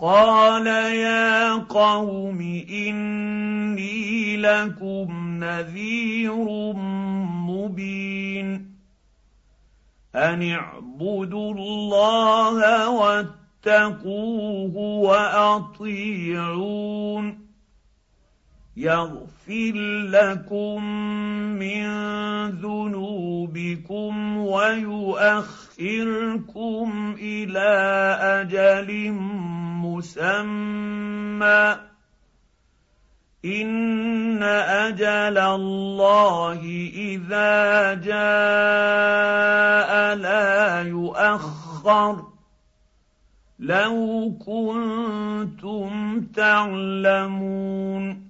قال يا قوم اني لكم نذير مبين ان اعبدوا الله واتقوه واطيعون يغفر لكم من ذنوبكم ويؤخركم إلى أجل مسمى. إن أجل الله إذا جاء لا يؤخر. لو كنتم تعلمون.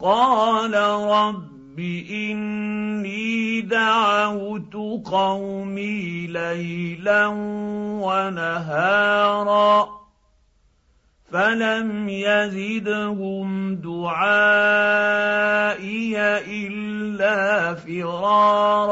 قال رب إني دعوت قومي ليلا ونهارا فلم يزدهم دعائي إلا فرارا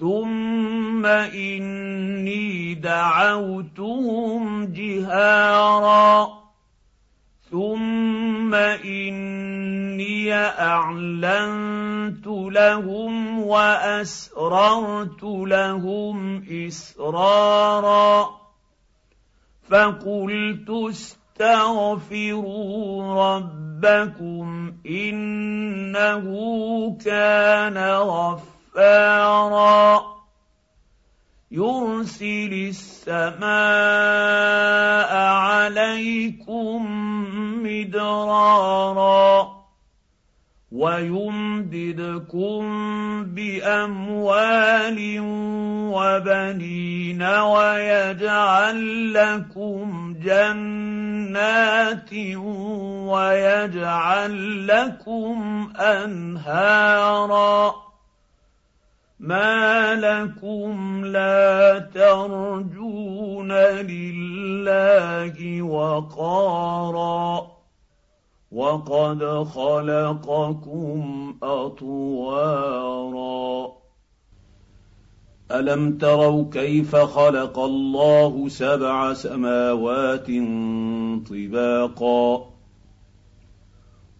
ثم اني دعوتهم جهارا ثم اني اعلنت لهم واسررت لهم اسرارا فقلت استغفروا ربكم انه كان غفارا يرسل السماء عليكم مدرارا ويمددكم بأموال وبنين ويجعل لكم جنات ويجعل لكم أنهارا ما لكم لا ترجون لله وقارا وقد خلقكم اطوارا الم تروا كيف خلق الله سبع سماوات طباقا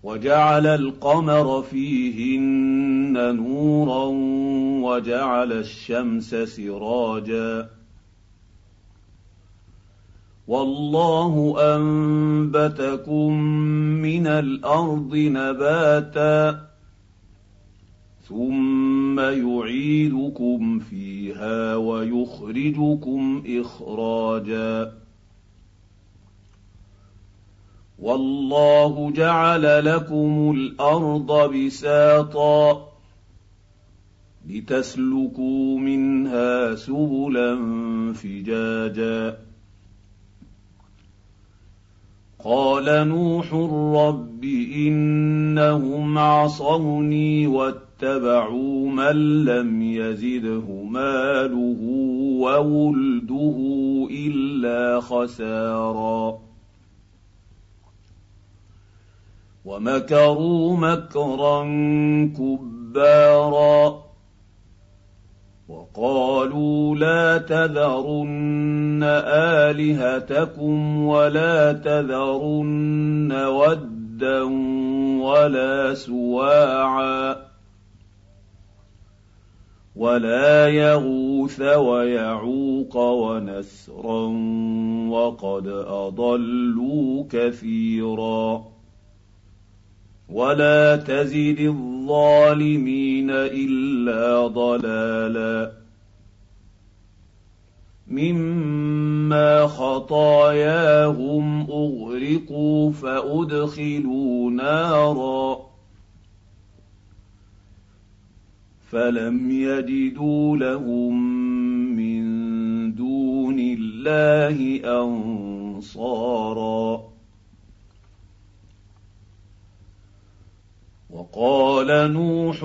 وجعل القمر فيهن نورا وجعل الشمس سراجا. والله أنبتكم من الأرض نباتا ثم يعيدكم فيها ويخرجكم إخراجا. والله جعل لكم الأرض بساطا. لتسلكوا منها سبلا فجاجا. قال نوح رب إنهم عصوني واتبعوا من لم يزده ماله وولده إلا خسارا. ومكروا مكرا كبارا. وقالوا لا تذرن آلهتكم ولا تذرن ودا ولا سواعا ولا يغوث ويعوق ونسرا وقد أضلوا كثيرا ولا تزد الظالمين إلا ضلالا مما خطاياهم اغرقوا فادخلوا نارا فلم يجدوا لهم من دون الله انصارا وقال نوح